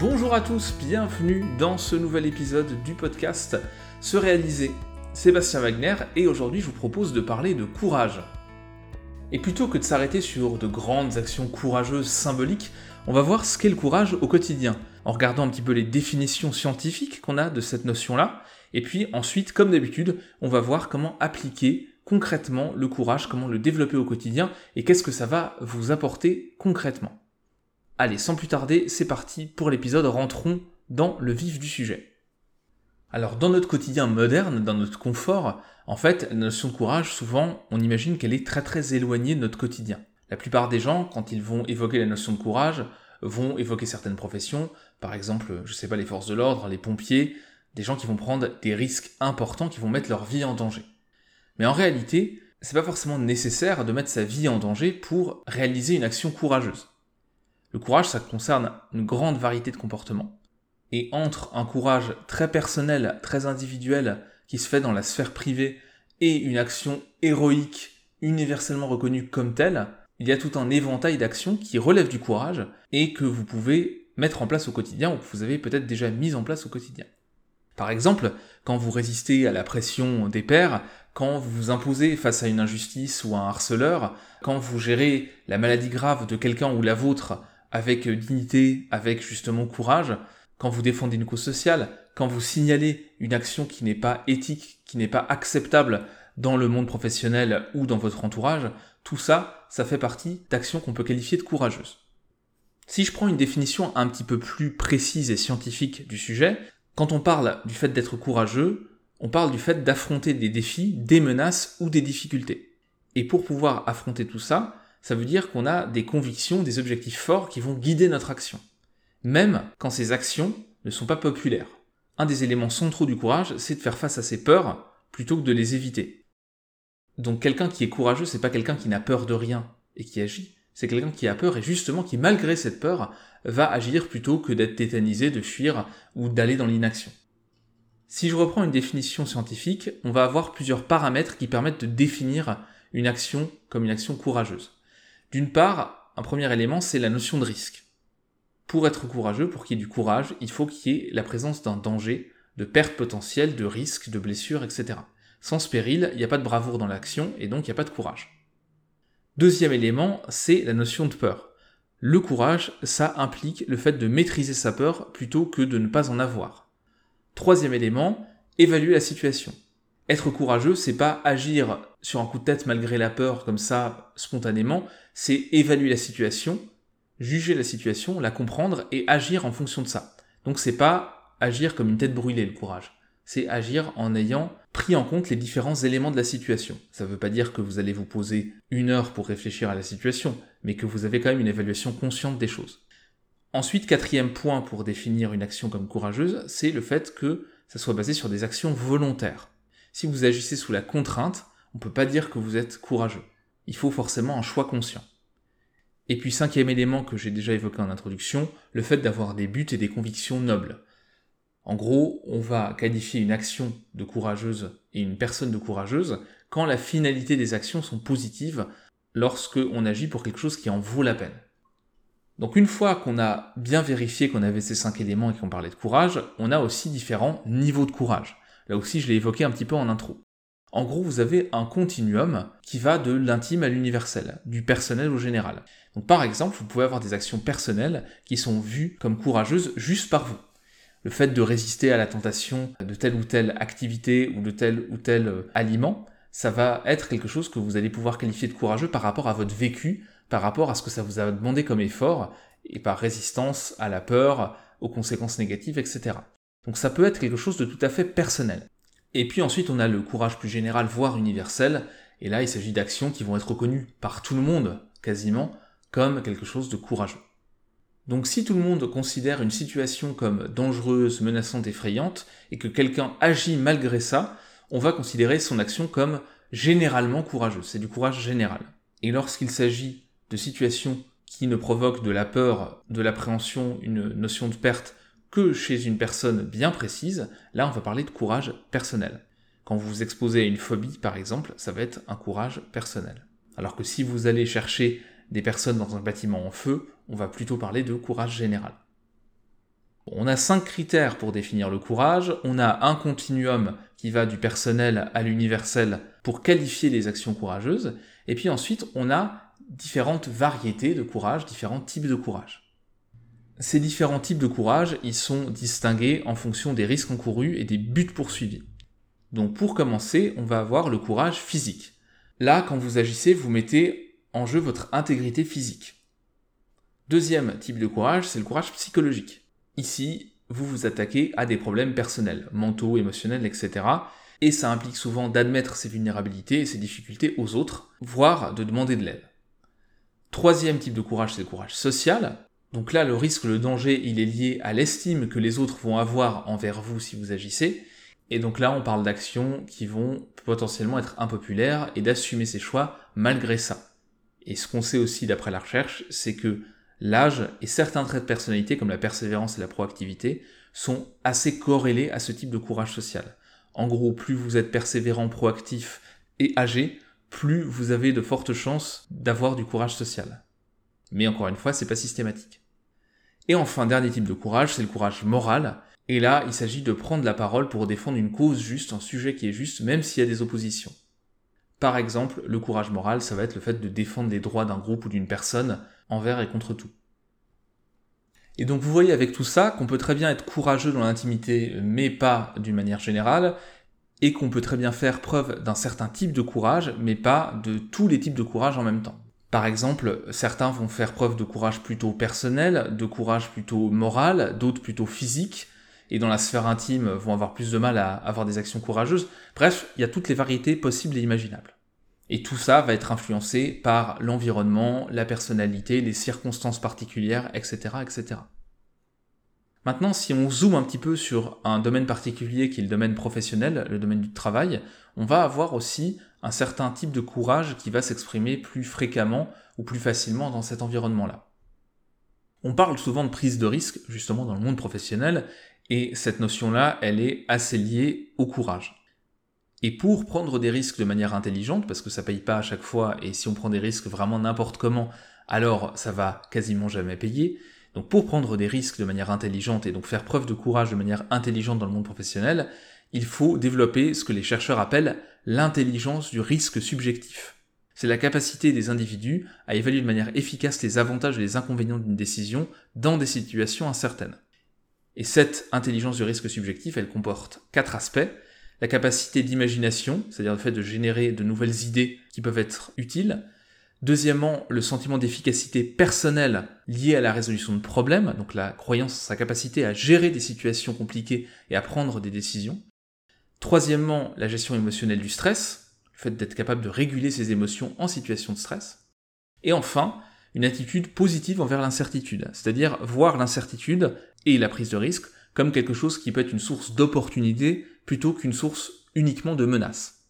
Bonjour à tous, bienvenue dans ce nouvel épisode du podcast Se réaliser. Sébastien Wagner et aujourd'hui je vous propose de parler de courage. Et plutôt que de s'arrêter sur de grandes actions courageuses symboliques, on va voir ce qu'est le courage au quotidien, en regardant un petit peu les définitions scientifiques qu'on a de cette notion-là, et puis ensuite, comme d'habitude, on va voir comment appliquer concrètement le courage, comment le développer au quotidien, et qu'est-ce que ça va vous apporter concrètement. Allez, sans plus tarder, c'est parti pour l'épisode, rentrons dans le vif du sujet. Alors dans notre quotidien moderne, dans notre confort, en fait, la notion de courage, souvent, on imagine qu'elle est très très éloignée de notre quotidien. La plupart des gens, quand ils vont évoquer la notion de courage, vont évoquer certaines professions, par exemple, je sais pas, les forces de l'ordre, les pompiers, des gens qui vont prendre des risques importants, qui vont mettre leur vie en danger. Mais en réalité, c'est pas forcément nécessaire de mettre sa vie en danger pour réaliser une action courageuse. Le courage, ça concerne une grande variété de comportements. Et entre un courage très personnel, très individuel, qui se fait dans la sphère privée, et une action héroïque, universellement reconnue comme telle, il y a tout un éventail d'actions qui relèvent du courage et que vous pouvez mettre en place au quotidien ou que vous avez peut-être déjà mis en place au quotidien. Par exemple, quand vous résistez à la pression des pairs, quand vous vous imposez face à une injustice ou à un harceleur, quand vous gérez la maladie grave de quelqu'un ou la vôtre avec dignité, avec justement courage, quand vous défendez une cause sociale, quand vous signalez une action qui n'est pas éthique, qui n'est pas acceptable dans le monde professionnel ou dans votre entourage, tout ça, ça fait partie d'actions qu'on peut qualifier de courageuses. Si je prends une définition un petit peu plus précise et scientifique du sujet, quand on parle du fait d'être courageux, on parle du fait d'affronter des défis, des menaces ou des difficultés. Et pour pouvoir affronter tout ça, ça veut dire qu'on a des convictions, des objectifs forts qui vont guider notre action. Même quand ces actions ne sont pas populaires. Un des éléments centraux du courage, c'est de faire face à ses peurs plutôt que de les éviter. Donc quelqu'un qui est courageux, c'est pas quelqu'un qui n'a peur de rien et qui agit, c'est quelqu'un qui a peur et justement qui malgré cette peur va agir plutôt que d'être tétanisé, de fuir ou d'aller dans l'inaction. Si je reprends une définition scientifique, on va avoir plusieurs paramètres qui permettent de définir une action comme une action courageuse. D'une part, un premier élément, c'est la notion de risque. Pour être courageux, pour qu'il y ait du courage, il faut qu'il y ait la présence d'un danger, de perte potentielle, de risque, de blessure, etc. Sans ce péril, il n'y a pas de bravoure dans l'action et donc il n'y a pas de courage. Deuxième élément, c'est la notion de peur. Le courage, ça implique le fait de maîtriser sa peur plutôt que de ne pas en avoir. Troisième élément, évaluer la situation. Être courageux, c'est pas agir sur un coup de tête malgré la peur comme ça spontanément, c'est évaluer la situation, juger la situation, la comprendre et agir en fonction de ça. Donc c'est pas agir comme une tête brûlée le courage. C'est agir en ayant pris en compte les différents éléments de la situation. Ça ne veut pas dire que vous allez vous poser une heure pour réfléchir à la situation, mais que vous avez quand même une évaluation consciente des choses. Ensuite, quatrième point pour définir une action comme courageuse, c'est le fait que ça soit basé sur des actions volontaires. Si vous agissez sous la contrainte, on ne peut pas dire que vous êtes courageux. Il faut forcément un choix conscient. Et puis cinquième élément que j'ai déjà évoqué en introduction, le fait d'avoir des buts et des convictions nobles. En gros, on va qualifier une action de courageuse et une personne de courageuse quand la finalité des actions sont positives lorsque on agit pour quelque chose qui en vaut la peine. Donc une fois qu'on a bien vérifié qu'on avait ces cinq éléments et qu'on parlait de courage, on a aussi différents niveaux de courage. Là aussi, je l'ai évoqué un petit peu en intro. En gros, vous avez un continuum qui va de l'intime à l'universel, du personnel au général. Donc par exemple, vous pouvez avoir des actions personnelles qui sont vues comme courageuses juste par vous. Le fait de résister à la tentation de telle ou telle activité ou de tel ou tel euh, aliment, ça va être quelque chose que vous allez pouvoir qualifier de courageux par rapport à votre vécu, par rapport à ce que ça vous a demandé comme effort, et par résistance à la peur, aux conséquences négatives, etc. Donc ça peut être quelque chose de tout à fait personnel. Et puis ensuite, on a le courage plus général, voire universel, et là, il s'agit d'actions qui vont être reconnues par tout le monde, quasiment, comme quelque chose de courageux. Donc si tout le monde considère une situation comme dangereuse, menaçante, effrayante, et que quelqu'un agit malgré ça, on va considérer son action comme généralement courageuse. C'est du courage général. Et lorsqu'il s'agit de situations qui ne provoquent de la peur, de l'appréhension, une notion de perte que chez une personne bien précise, là on va parler de courage personnel. Quand vous vous exposez à une phobie par exemple, ça va être un courage personnel. Alors que si vous allez chercher des personnes dans un bâtiment en feu, on va plutôt parler de courage général. On a cinq critères pour définir le courage. On a un continuum qui va du personnel à l'universel pour qualifier les actions courageuses. Et puis ensuite, on a différentes variétés de courage, différents types de courage. Ces différents types de courage, ils sont distingués en fonction des risques encourus et des buts poursuivis. Donc pour commencer, on va avoir le courage physique. Là, quand vous agissez, vous mettez en jeu votre intégrité physique. Deuxième type de courage, c'est le courage psychologique. Ici, vous vous attaquez à des problèmes personnels, mentaux, émotionnels, etc. Et ça implique souvent d'admettre ses vulnérabilités et ses difficultés aux autres, voire de demander de l'aide. Troisième type de courage, c'est le courage social. Donc là, le risque, le danger, il est lié à l'estime que les autres vont avoir envers vous si vous agissez. Et donc là, on parle d'actions qui vont potentiellement être impopulaires et d'assumer ses choix malgré ça. Et ce qu'on sait aussi d'après la recherche, c'est que l'âge et certains traits de personnalité comme la persévérance et la proactivité sont assez corrélés à ce type de courage social. En gros, plus vous êtes persévérant, proactif et âgé, plus vous avez de fortes chances d'avoir du courage social. Mais encore une fois, c'est pas systématique. Et enfin, dernier type de courage, c'est le courage moral. Et là, il s'agit de prendre la parole pour défendre une cause juste, un sujet qui est juste, même s'il y a des oppositions. Par exemple, le courage moral, ça va être le fait de défendre les droits d'un groupe ou d'une personne envers et contre tout. Et donc vous voyez avec tout ça qu'on peut très bien être courageux dans l'intimité, mais pas d'une manière générale, et qu'on peut très bien faire preuve d'un certain type de courage, mais pas de tous les types de courage en même temps. Par exemple, certains vont faire preuve de courage plutôt personnel, de courage plutôt moral, d'autres plutôt physique, et dans la sphère intime vont avoir plus de mal à avoir des actions courageuses. Bref, il y a toutes les variétés possibles et imaginables. Et tout ça va être influencé par l'environnement, la personnalité, les circonstances particulières, etc., etc. Maintenant, si on zoome un petit peu sur un domaine particulier qui est le domaine professionnel, le domaine du travail, on va avoir aussi un certain type de courage qui va s'exprimer plus fréquemment ou plus facilement dans cet environnement-là. On parle souvent de prise de risque, justement dans le monde professionnel, et cette notion-là, elle est assez liée au courage. Et pour prendre des risques de manière intelligente, parce que ça paye pas à chaque fois, et si on prend des risques vraiment n'importe comment, alors ça va quasiment jamais payer, donc pour prendre des risques de manière intelligente et donc faire preuve de courage de manière intelligente dans le monde professionnel, il faut développer ce que les chercheurs appellent l'intelligence du risque subjectif. C'est la capacité des individus à évaluer de manière efficace les avantages et les inconvénients d'une décision dans des situations incertaines. Et cette intelligence du risque subjectif, elle comporte quatre aspects. La capacité d'imagination, c'est-à-dire le fait de générer de nouvelles idées qui peuvent être utiles, Deuxièmement, le sentiment d'efficacité personnelle lié à la résolution de problèmes, donc la croyance sa capacité à gérer des situations compliquées et à prendre des décisions. Troisièmement, la gestion émotionnelle du stress, le fait d'être capable de réguler ses émotions en situation de stress. Et enfin, une attitude positive envers l'incertitude, c'est-à-dire voir l'incertitude et la prise de risque comme quelque chose qui peut être une source d'opportunité plutôt qu'une source uniquement de menace.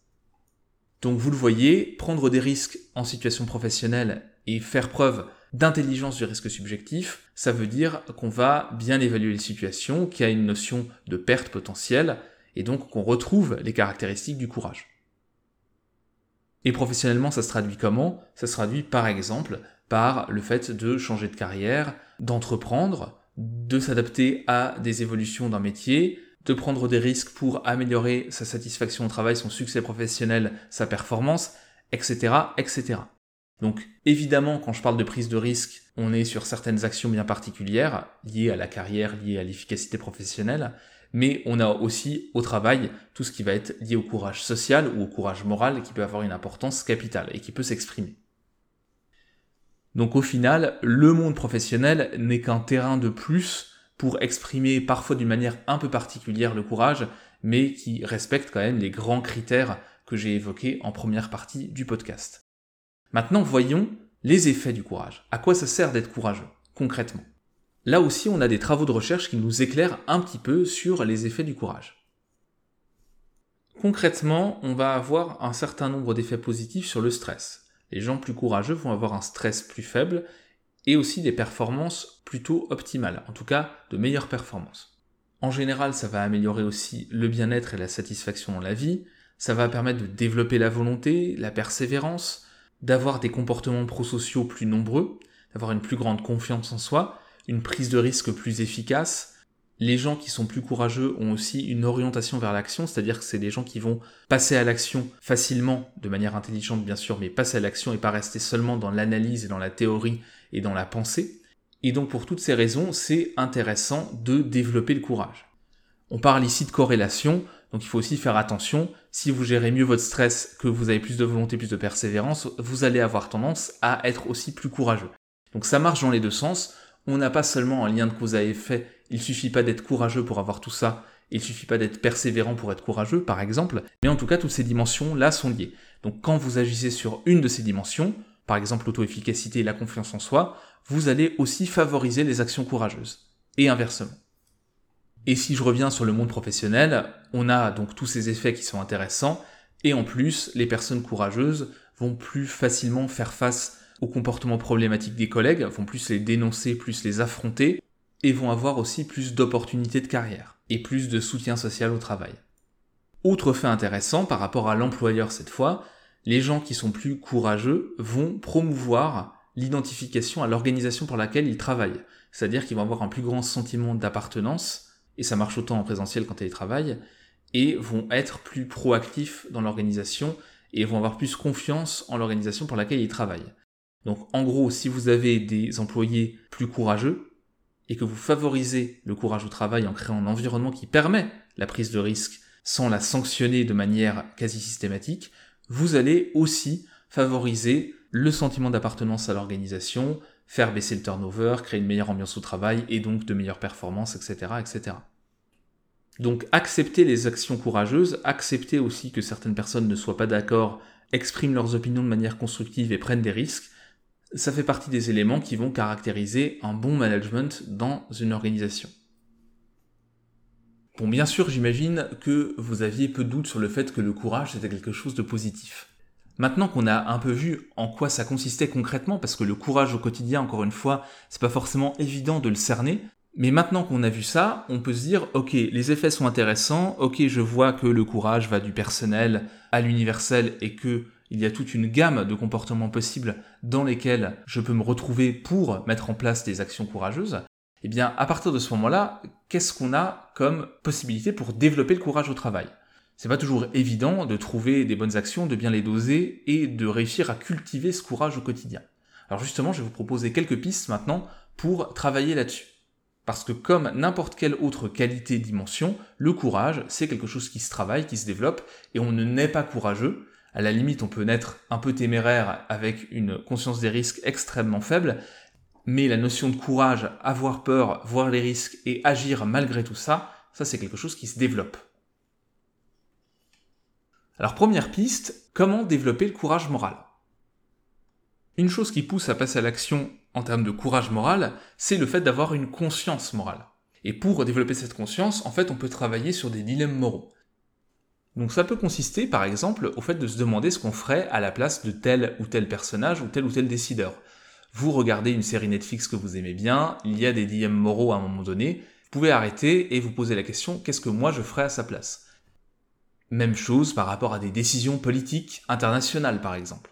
Donc vous le voyez, prendre des risques en situation professionnelle et faire preuve d'intelligence du risque subjectif, ça veut dire qu'on va bien évaluer les situations, qu'il y a une notion de perte potentielle, et donc qu'on retrouve les caractéristiques du courage. Et professionnellement, ça se traduit comment? Ça se traduit par exemple par le fait de changer de carrière, d'entreprendre, de s'adapter à des évolutions d'un métier, de prendre des risques pour améliorer sa satisfaction au travail, son succès professionnel, sa performance, etc., etc. Donc évidemment, quand je parle de prise de risque, on est sur certaines actions bien particulières, liées à la carrière, liées à l'efficacité professionnelle, mais on a aussi au travail tout ce qui va être lié au courage social ou au courage moral qui peut avoir une importance capitale et qui peut s'exprimer. Donc au final, le monde professionnel n'est qu'un terrain de plus pour exprimer parfois d'une manière un peu particulière le courage, mais qui respecte quand même les grands critères que j'ai évoqués en première partie du podcast. Maintenant, voyons les effets du courage. À quoi ça sert d'être courageux, concrètement? Là aussi, on a des travaux de recherche qui nous éclairent un petit peu sur les effets du courage. Concrètement, on va avoir un certain nombre d'effets positifs sur le stress. Les gens plus courageux vont avoir un stress plus faible et aussi des performances plutôt optimales, en tout cas de meilleures performances. En général, ça va améliorer aussi le bien-être et la satisfaction dans la vie, ça va permettre de développer la volonté, la persévérance, d'avoir des comportements prosociaux plus nombreux, d'avoir une plus grande confiance en soi, une prise de risque plus efficace, Les gens qui sont plus courageux ont aussi une orientation vers l'action, c'est-à-dire que c'est des gens qui vont passer à l'action facilement, de manière intelligente bien sûr, mais passer à l'action et pas rester seulement dans l'analyse et dans la théorie et dans la pensée. Et donc pour toutes ces raisons, c'est intéressant de développer le courage. On parle ici de corrélation, donc il faut aussi faire attention. Si vous gérez mieux votre stress, que vous avez plus de volonté, plus de persévérance, vous allez avoir tendance à être aussi plus courageux. Donc ça marche dans les deux sens. On n'a pas seulement un lien de cause à effet il suffit pas d'être courageux pour avoir tout ça, il suffit pas d'être persévérant pour être courageux, par exemple, mais en tout cas, toutes ces dimensions-là sont liées. Donc quand vous agissez sur une de ces dimensions, par exemple l'auto-efficacité et la confiance en soi, vous allez aussi favoriser les actions courageuses. Et inversement. Et si je reviens sur le monde professionnel, on a donc tous ces effets qui sont intéressants, et en plus, les personnes courageuses vont plus facilement faire face aux comportements problématiques des collègues, vont plus les dénoncer, plus les affronter, et vont avoir aussi plus d'opportunités de carrière et plus de soutien social au travail. Autre fait intéressant par rapport à l'employeur cette fois, les gens qui sont plus courageux vont promouvoir l'identification à l'organisation pour laquelle ils travaillent. C'est-à-dire qu'ils vont avoir un plus grand sentiment d'appartenance, et ça marche autant en présentiel quand ils travaillent, et vont être plus proactifs dans l'organisation et vont avoir plus confiance en l'organisation pour laquelle ils travaillent. Donc en gros, si vous avez des employés plus courageux, et que vous favorisez le courage au travail en créant un environnement qui permet la prise de risque sans la sanctionner de manière quasi systématique, vous allez aussi favoriser le sentiment d'appartenance à l'organisation, faire baisser le turnover, créer une meilleure ambiance au travail et donc de meilleures performances, etc., etc. Donc accepter les actions courageuses, accepter aussi que certaines personnes ne soient pas d'accord, expriment leurs opinions de manière constructive et prennent des risques, ça fait partie des éléments qui vont caractériser un bon management dans une organisation. Bon, bien sûr, j'imagine que vous aviez peu de doute sur le fait que le courage c'était quelque chose de positif. Maintenant qu'on a un peu vu en quoi ça consistait concrètement, parce que le courage au quotidien, encore une fois, c'est pas forcément évident de le cerner, mais maintenant qu'on a vu ça, on peut se dire, ok, les effets sont intéressants, ok, je vois que le courage va du personnel à l'universel et que il y a toute une gamme de comportements possibles dans lesquels je peux me retrouver pour mettre en place des actions courageuses, eh bien, à partir de ce moment-là, qu'est-ce qu'on a comme possibilité pour développer le courage au travail? C'est pas toujours évident de trouver des bonnes actions, de bien les doser et de réussir à cultiver ce courage au quotidien. Alors justement, je vais vous proposer quelques pistes maintenant pour travailler là-dessus. Parce que comme n'importe quelle autre qualité, dimension, le courage, c'est quelque chose qui se travaille, qui se développe, et on ne naît pas courageux, à la limite, on peut naître un peu téméraire avec une conscience des risques extrêmement faible, mais la notion de courage, avoir peur, voir les risques et agir malgré tout ça, ça c'est quelque chose qui se développe. Alors première piste, comment développer le courage moral? Une chose qui pousse à passer à l'action en termes de courage moral, c'est le fait d'avoir une conscience morale. Et pour développer cette conscience, en fait, on peut travailler sur des dilemmes moraux. Donc ça peut consister par exemple au fait de se demander ce qu'on ferait à la place de tel ou tel personnage ou tel ou tel décideur. Vous regardez une série Netflix que vous aimez bien, il y a des dilemmes moraux à un moment donné, vous pouvez arrêter et vous poser la question qu'est-ce que moi je ferais à sa place? Même chose par rapport à des décisions politiques internationales par exemple.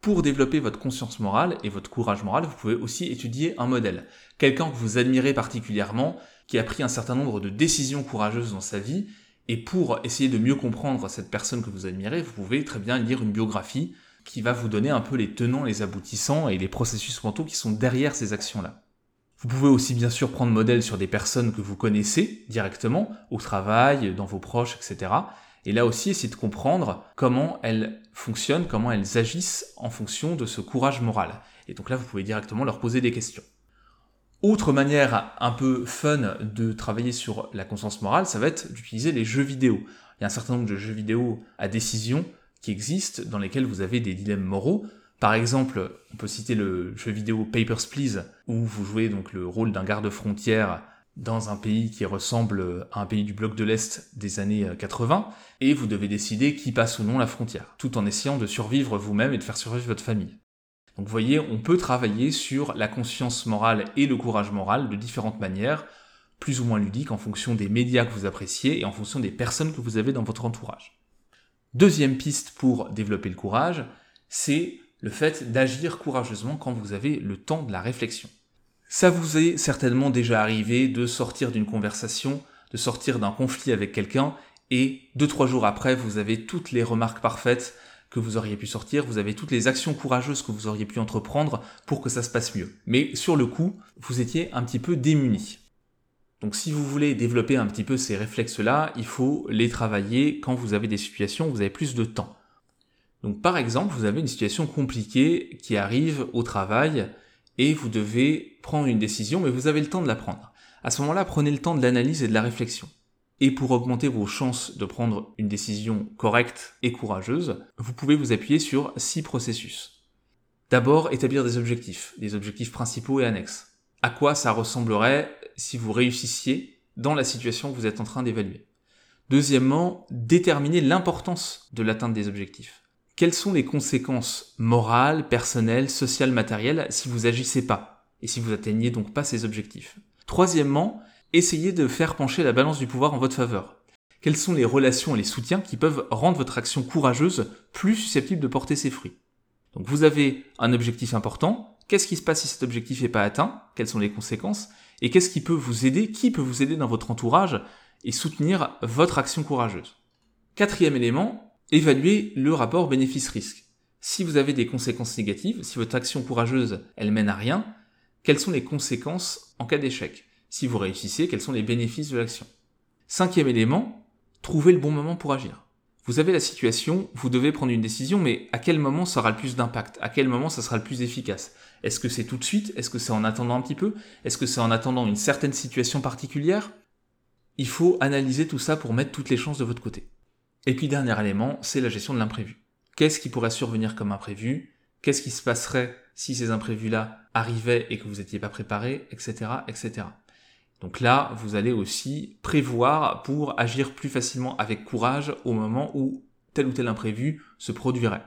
Pour développer votre conscience morale et votre courage moral, vous pouvez aussi étudier un modèle. Quelqu'un que vous admirez particulièrement, qui a pris un certain nombre de décisions courageuses dans sa vie et pour essayer de mieux comprendre cette personne que vous admirez, vous pouvez très bien lire une biographie qui va vous donner un peu les tenants, les aboutissants et les processus mentaux qui sont derrière ces actions-là. Vous pouvez aussi bien sûr prendre modèle sur des personnes que vous connaissez directement, au travail, dans vos proches, etc. Et là aussi, essayer de comprendre comment elles fonctionnent, comment elles agissent en fonction de ce courage moral. Et donc là, vous pouvez directement leur poser des questions. Autre manière un peu fun de travailler sur la conscience morale, ça va être d'utiliser les jeux vidéo. Il y a un certain nombre de jeux vidéo à décision qui existent dans lesquels vous avez des dilemmes moraux. Par exemple, on peut citer le jeu vidéo Papers, Please, où vous jouez donc le rôle d'un garde-frontière dans un pays qui ressemble à un pays du bloc de l'Est des années 80, et vous devez décider qui passe ou non la frontière, tout en essayant de survivre vous-même et de faire survivre votre famille. Donc vous voyez, on peut travailler sur la conscience morale et le courage moral de différentes manières, plus ou moins ludiques en fonction des médias que vous appréciez et en fonction des personnes que vous avez dans votre entourage. Deuxième piste pour développer le courage, c'est le fait d'agir courageusement quand vous avez le temps de la réflexion. Ça vous est certainement déjà arrivé de sortir d'une conversation, de sortir d'un conflit avec quelqu'un, et deux, trois jours après, vous avez toutes les remarques parfaites vous auriez pu sortir, vous avez toutes les actions courageuses que vous auriez pu entreprendre pour que ça se passe mieux. Mais sur le coup, vous étiez un petit peu démuni. Donc si vous voulez développer un petit peu ces réflexes-là, il faut les travailler quand vous avez des situations où vous avez plus de temps. Donc par exemple, vous avez une situation compliquée qui arrive au travail et vous devez prendre une décision, mais vous avez le temps de la prendre. À ce moment-là, prenez le temps de l'analyse et de la réflexion. Et pour augmenter vos chances de prendre une décision correcte et courageuse, vous pouvez vous appuyer sur six processus. D'abord, établir des objectifs, des objectifs principaux et annexes. À quoi ça ressemblerait si vous réussissiez dans la situation que vous êtes en train d'évaluer? Deuxièmement, déterminer l'importance de l'atteinte des objectifs. Quelles sont les conséquences morales, personnelles, sociales, matérielles si vous agissez pas et si vous atteignez donc pas ces objectifs? Troisièmement, essayez de faire pencher la balance du pouvoir en votre faveur. Quelles sont les relations et les soutiens qui peuvent rendre votre action courageuse plus susceptible de porter ses fruits? Donc vous avez un objectif important, qu'est-ce qui se passe si cet objectif n'est pas atteint? Quelles sont les conséquences? Et qu'est-ce qui peut vous aider? Qui peut vous aider dans votre entourage et soutenir votre action courageuse? Quatrième élément, évaluer le rapport bénéfice-risque. Si vous avez des conséquences négatives, si votre action courageuse, elle mène à rien, quelles sont les conséquences en cas d'échec? Si vous réussissez, quels sont les bénéfices de l'action? Cinquième élément, trouver le bon moment pour agir. Vous avez la situation, vous devez prendre une décision, mais à quel moment ça aura le plus d'impact? À quel moment ça sera le plus efficace? Est-ce que c'est tout de suite? Est-ce que c'est en attendant un petit peu? Est-ce que c'est en attendant une certaine situation particulière? Il faut analyser tout ça pour mettre toutes les chances de votre côté. Et puis dernier élément, c'est la gestion de l'imprévu. Qu'est-ce qui pourrait survenir comme imprévu? Qu'est-ce qui se passerait si ces imprévus-là arrivaient et que vous n'étiez pas préparé, etc., etc. Donc là, vous allez aussi prévoir pour agir plus facilement avec courage au moment où tel ou tel imprévu se produirait.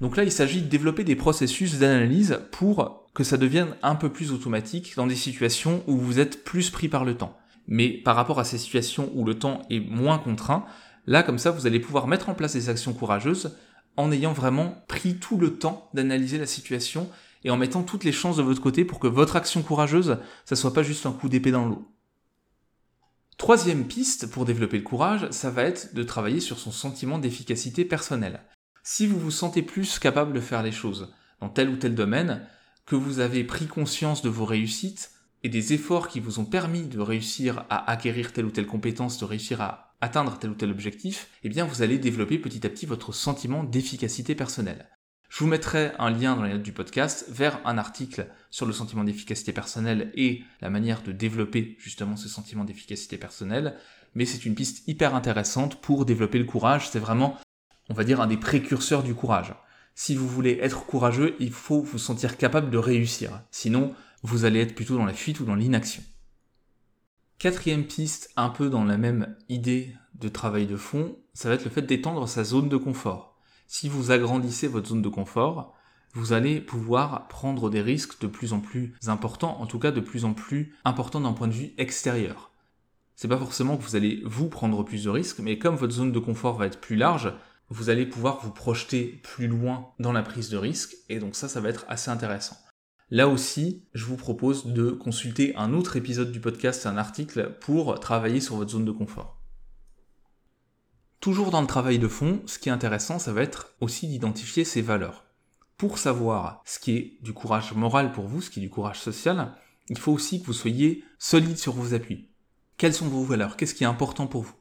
Donc là, il s'agit de développer des processus d'analyse pour que ça devienne un peu plus automatique dans des situations où vous êtes plus pris par le temps. Mais par rapport à ces situations où le temps est moins contraint, là, comme ça, vous allez pouvoir mettre en place des actions courageuses en ayant vraiment pris tout le temps d'analyser la situation et en mettant toutes les chances de votre côté pour que votre action courageuse, ça soit pas juste un coup d'épée dans l'eau. Troisième piste pour développer le courage, ça va être de travailler sur son sentiment d'efficacité personnelle. Si vous vous sentez plus capable de faire les choses dans tel ou tel domaine, que vous avez pris conscience de vos réussites et des efforts qui vous ont permis de réussir à acquérir telle ou telle compétence, de réussir à atteindre tel ou tel objectif, eh bien vous allez développer petit à petit votre sentiment d'efficacité personnelle. Je vous mettrai un lien dans les notes du podcast vers un article sur le sentiment d'efficacité personnelle et la manière de développer justement ce sentiment d'efficacité personnelle. Mais c'est une piste hyper intéressante pour développer le courage. C'est vraiment, on va dire, un des précurseurs du courage. Si vous voulez être courageux, il faut vous sentir capable de réussir. Sinon, vous allez être plutôt dans la fuite ou dans l'inaction. Quatrième piste, un peu dans la même idée de travail de fond, ça va être le fait d'étendre sa zone de confort. Si vous agrandissez votre zone de confort, vous allez pouvoir prendre des risques de plus en plus importants, en tout cas de plus en plus importants d'un point de vue extérieur. C'est pas forcément que vous allez vous prendre plus de risques, mais comme votre zone de confort va être plus large, vous allez pouvoir vous projeter plus loin dans la prise de risque, et donc ça, ça va être assez intéressant. Là aussi, je vous propose de consulter un autre épisode du podcast, un article, pour travailler sur votre zone de confort. Toujours dans le travail de fond, ce qui est intéressant, ça va être aussi d'identifier ses valeurs. Pour savoir ce qui est du courage moral pour vous, ce qui est du courage social, il faut aussi que vous soyez solide sur vos appuis. Quelles sont vos valeurs? Qu'est-ce qui est important pour vous?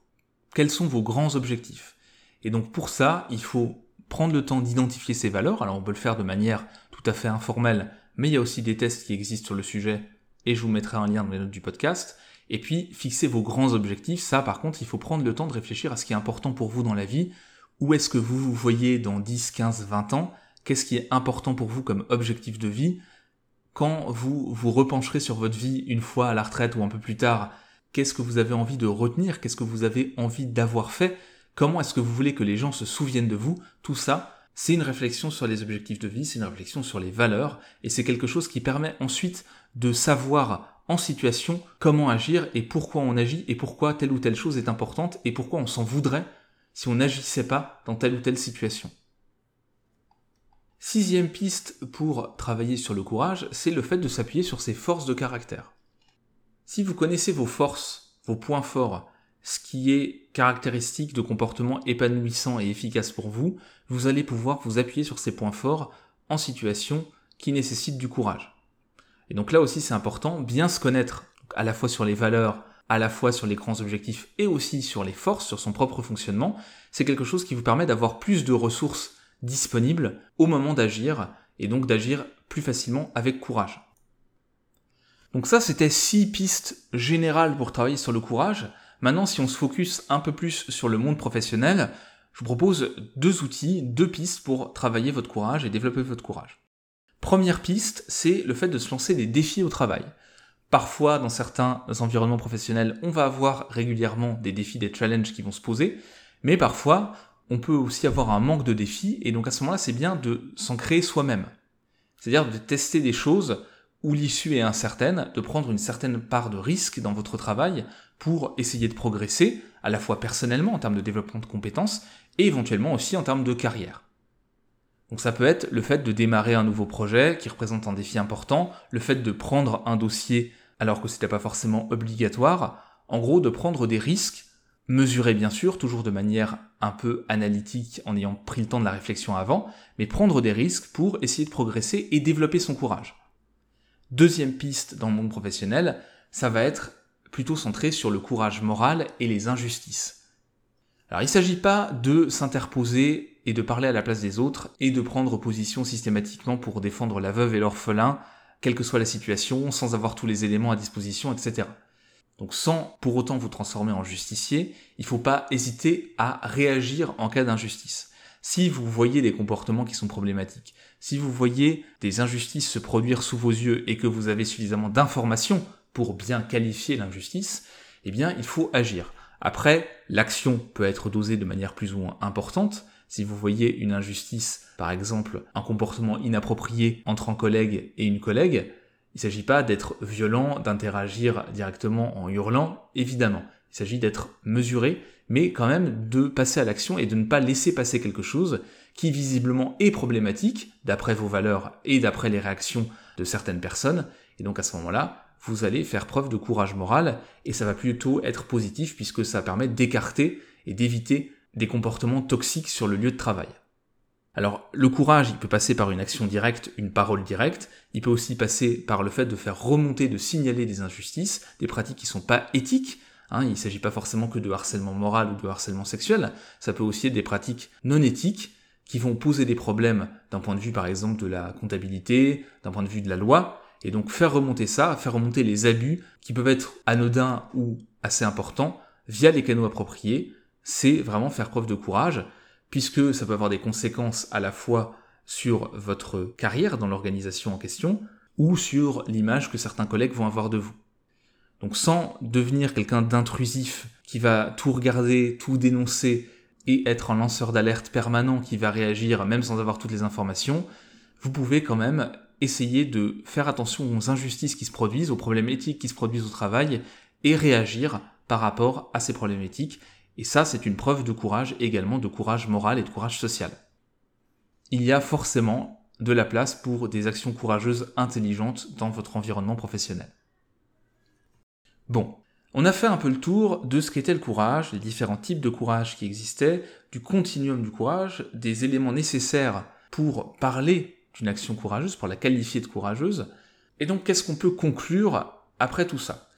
Quels sont vos grands objectifs? Et donc pour ça, il faut prendre le temps d'identifier ces valeurs. Alors on peut le faire de manière tout à fait informelle mais il y a aussi des tests qui existent sur le sujet, et je vous mettrai un lien dans les notes du podcast. Et puis, fixez vos grands objectifs. Ça, par contre, il faut prendre le temps de réfléchir à ce qui est important pour vous dans la vie. Où est-ce que vous vous voyez dans 10, 15, 20 ans? Qu'est-ce qui est important pour vous comme objectif de vie? Quand vous vous repencherez sur votre vie une fois à la retraite ou un peu plus tard, qu'est-ce que vous avez envie de retenir? Qu'est-ce que vous avez envie d'avoir fait? Comment est-ce que vous voulez que les gens se souviennent de vous? Tout ça, c'est une réflexion sur les objectifs de vie, c'est une réflexion sur les valeurs, et c'est quelque chose qui permet ensuite de savoir en situation comment agir et pourquoi on agit et pourquoi telle ou telle chose est importante et pourquoi on s'en voudrait si on n'agissait pas dans telle ou telle situation. Sixième piste pour travailler sur le courage, c'est le fait de s'appuyer sur ses forces de caractère. Si vous connaissez vos forces, vos points forts, ce qui est caractéristique de comportement épanouissant et efficace pour vous, vous allez pouvoir vous appuyer sur ces points forts en situation qui nécessite du courage. Et donc là aussi c'est important, bien se connaître à la fois sur les valeurs, à la fois sur les grands objectifs et aussi sur les forces, sur son propre fonctionnement, c'est quelque chose qui vous permet d'avoir plus de ressources disponibles au moment d'agir et donc d'agir plus facilement avec courage. Donc ça c'était six pistes générales pour travailler sur le courage. Maintenant si on se focus un peu plus sur le monde professionnel, je vous propose deux outils, deux pistes pour travailler votre courage et développer votre courage. Première piste, c'est le fait de se lancer des défis au travail. Parfois, dans certains environnements professionnels, on va avoir régulièrement des défis, des challenges qui vont se poser, mais parfois, on peut aussi avoir un manque de défis, et donc à ce moment-là, c'est bien de s'en créer soi-même. C'est-à-dire de tester des choses où l'issue est incertaine, de prendre une certaine part de risque dans votre travail pour essayer de progresser, à la fois personnellement en termes de développement de compétences, et éventuellement aussi en termes de carrière. Donc ça peut être le fait de démarrer un nouveau projet qui représente un défi important, le fait de prendre un dossier alors que ce n'était pas forcément obligatoire, en gros de prendre des risques, mesurés bien sûr, toujours de manière un peu analytique en ayant pris le temps de la réflexion avant, mais prendre des risques pour essayer de progresser et développer son courage. Deuxième piste dans le monde professionnel, ça va être plutôt centré sur le courage moral et les injustices. Alors il ne s'agit pas de s'interposer et de parler à la place des autres et de prendre position systématiquement pour défendre la veuve et l'orphelin, quelle que soit la situation, sans avoir tous les éléments à disposition, etc. Donc sans pour autant vous transformer en justicier, il ne faut pas hésiter à réagir en cas d'injustice. Si vous voyez des comportements qui sont problématiques, si vous voyez des injustices se produire sous vos yeux et que vous avez suffisamment d'informations pour bien qualifier l'injustice, eh bien il faut agir. Après, l'action peut être dosée de manière plus ou moins importante, si vous voyez une injustice, par exemple un comportement inapproprié entre un collègue et une collègue, il ne s'agit pas d'être violent, d'interagir directement en hurlant, évidemment. Il s'agit d'être mesuré, mais quand même de passer à l'action et de ne pas laisser passer quelque chose qui visiblement est problématique, d'après vos valeurs et d'après les réactions de certaines personnes. Et donc à ce moment-là, vous allez faire preuve de courage moral, et ça va plutôt être positif puisque ça permet d'écarter et d'éviter des comportements toxiques sur le lieu de travail. Alors le courage, il peut passer par une action directe, une parole directe, il peut aussi passer par le fait de faire remonter, de signaler des injustices, des pratiques qui ne sont pas éthiques, hein, il ne s'agit pas forcément que de harcèlement moral ou de harcèlement sexuel, ça peut aussi être des pratiques non éthiques qui vont poser des problèmes d'un point de vue par exemple de la comptabilité, d'un point de vue de la loi, et donc faire remonter ça, faire remonter les abus qui peuvent être anodins ou assez importants via les canaux appropriés, c'est vraiment faire preuve de courage, puisque ça peut avoir des conséquences à la fois sur votre carrière dans l'organisation en question, ou sur l'image que certains collègues vont avoir de vous. Donc sans devenir quelqu'un d'intrusif qui va tout regarder, tout dénoncer et être un lanceur d'alerte permanent qui va réagir même sans avoir toutes les informations, vous pouvez quand même essayer de faire attention aux injustices qui se produisent, aux problèmes éthiques qui se produisent au travail et réagir par rapport à ces problématiques et ça, c'est une preuve de courage également, de courage moral et de courage social. Il y a forcément de la place pour des actions courageuses intelligentes dans votre environnement professionnel. Bon, on a fait un peu le tour de ce qu'était le courage, les différents types de courage qui existaient, du continuum du courage, des éléments nécessaires pour parler d'une action courageuse, pour la qualifier de courageuse. Et donc, qu'est-ce qu'on peut conclure après tout ça?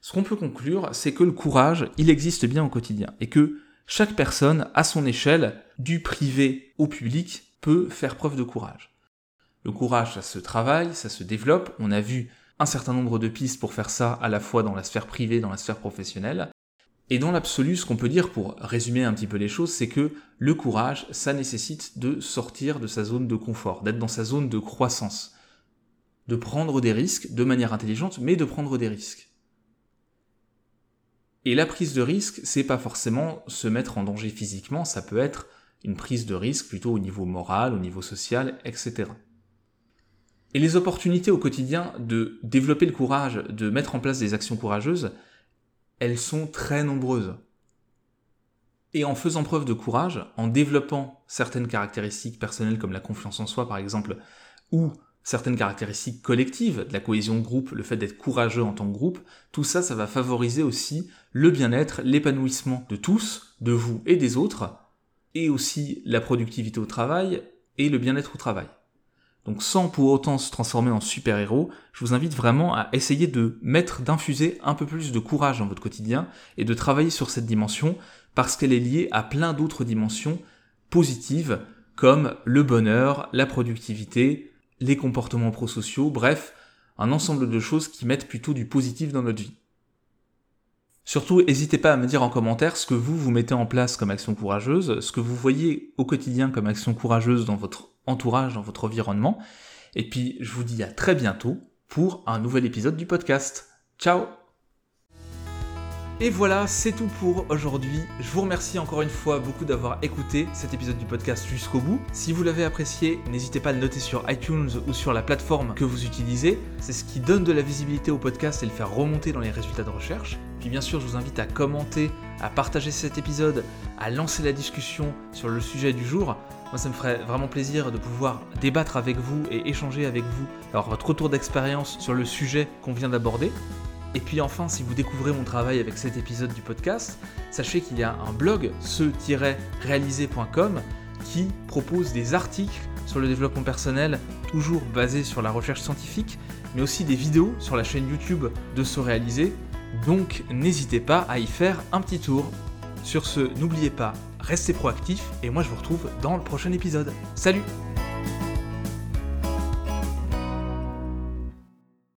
Ce qu'on peut conclure, c'est que le courage, il existe bien au quotidien, et que chaque personne, à son échelle, du privé au public, peut faire preuve de courage. Le courage, ça se travaille, ça se développe, on a vu un certain nombre de pistes pour faire ça, à la fois dans la sphère privée, dans la sphère professionnelle, et dans l'absolu, ce qu'on peut dire pour résumer un petit peu les choses, c'est que le courage, ça nécessite de sortir de sa zone de confort, d'être dans sa zone de croissance, de prendre des risques de manière intelligente, mais de prendre des risques. Et la prise de risque, c'est pas forcément se mettre en danger physiquement, ça peut être une prise de risque plutôt au niveau moral, au niveau social, etc. Et les opportunités au quotidien de développer le courage, de mettre en place des actions courageuses, elles sont très nombreuses. Et en faisant preuve de courage, en développant certaines caractéristiques personnelles comme la confiance en soi par exemple, ou certaines caractéristiques collectives, de la cohésion groupe, le fait d'être courageux en tant que groupe, tout ça, ça va favoriser aussi le bien-être, l'épanouissement de tous, de vous et des autres, et aussi la productivité au travail et le bien-être au travail. Donc sans pour autant se transformer en super-héros, je vous invite vraiment à essayer de mettre, d'infuser un peu plus de courage dans votre quotidien et de travailler sur cette dimension parce qu'elle est liée à plein d'autres dimensions positives comme le bonheur, la productivité, les comportements prosociaux, bref, un ensemble de choses qui mettent plutôt du positif dans notre vie. Surtout, n'hésitez pas à me dire en commentaire ce que vous, vous mettez en place comme action courageuse, ce que vous voyez au quotidien comme action courageuse dans votre entourage, dans votre environnement. Et puis, je vous dis à très bientôt pour un nouvel épisode du podcast. Ciao et voilà, c'est tout pour aujourd'hui. Je vous remercie encore une fois beaucoup d'avoir écouté cet épisode du podcast jusqu'au bout. Si vous l'avez apprécié, n'hésitez pas à le noter sur iTunes ou sur la plateforme que vous utilisez. C'est ce qui donne de la visibilité au podcast et le faire remonter dans les résultats de recherche. Puis bien sûr, je vous invite à commenter, à partager cet épisode, à lancer la discussion sur le sujet du jour. Moi, ça me ferait vraiment plaisir de pouvoir débattre avec vous et échanger avec vous, votre retour d'expérience sur le sujet qu'on vient d'aborder. Et puis enfin, si vous découvrez mon travail avec cet épisode du podcast, sachez qu'il y a un blog, ce-réalisé.com, qui propose des articles sur le développement personnel, toujours basés sur la recherche scientifique, mais aussi des vidéos sur la chaîne YouTube de Se Réaliser. Donc n'hésitez pas à y faire un petit tour. Sur ce, n'oubliez pas, restez proactifs et moi je vous retrouve dans le prochain épisode. Salut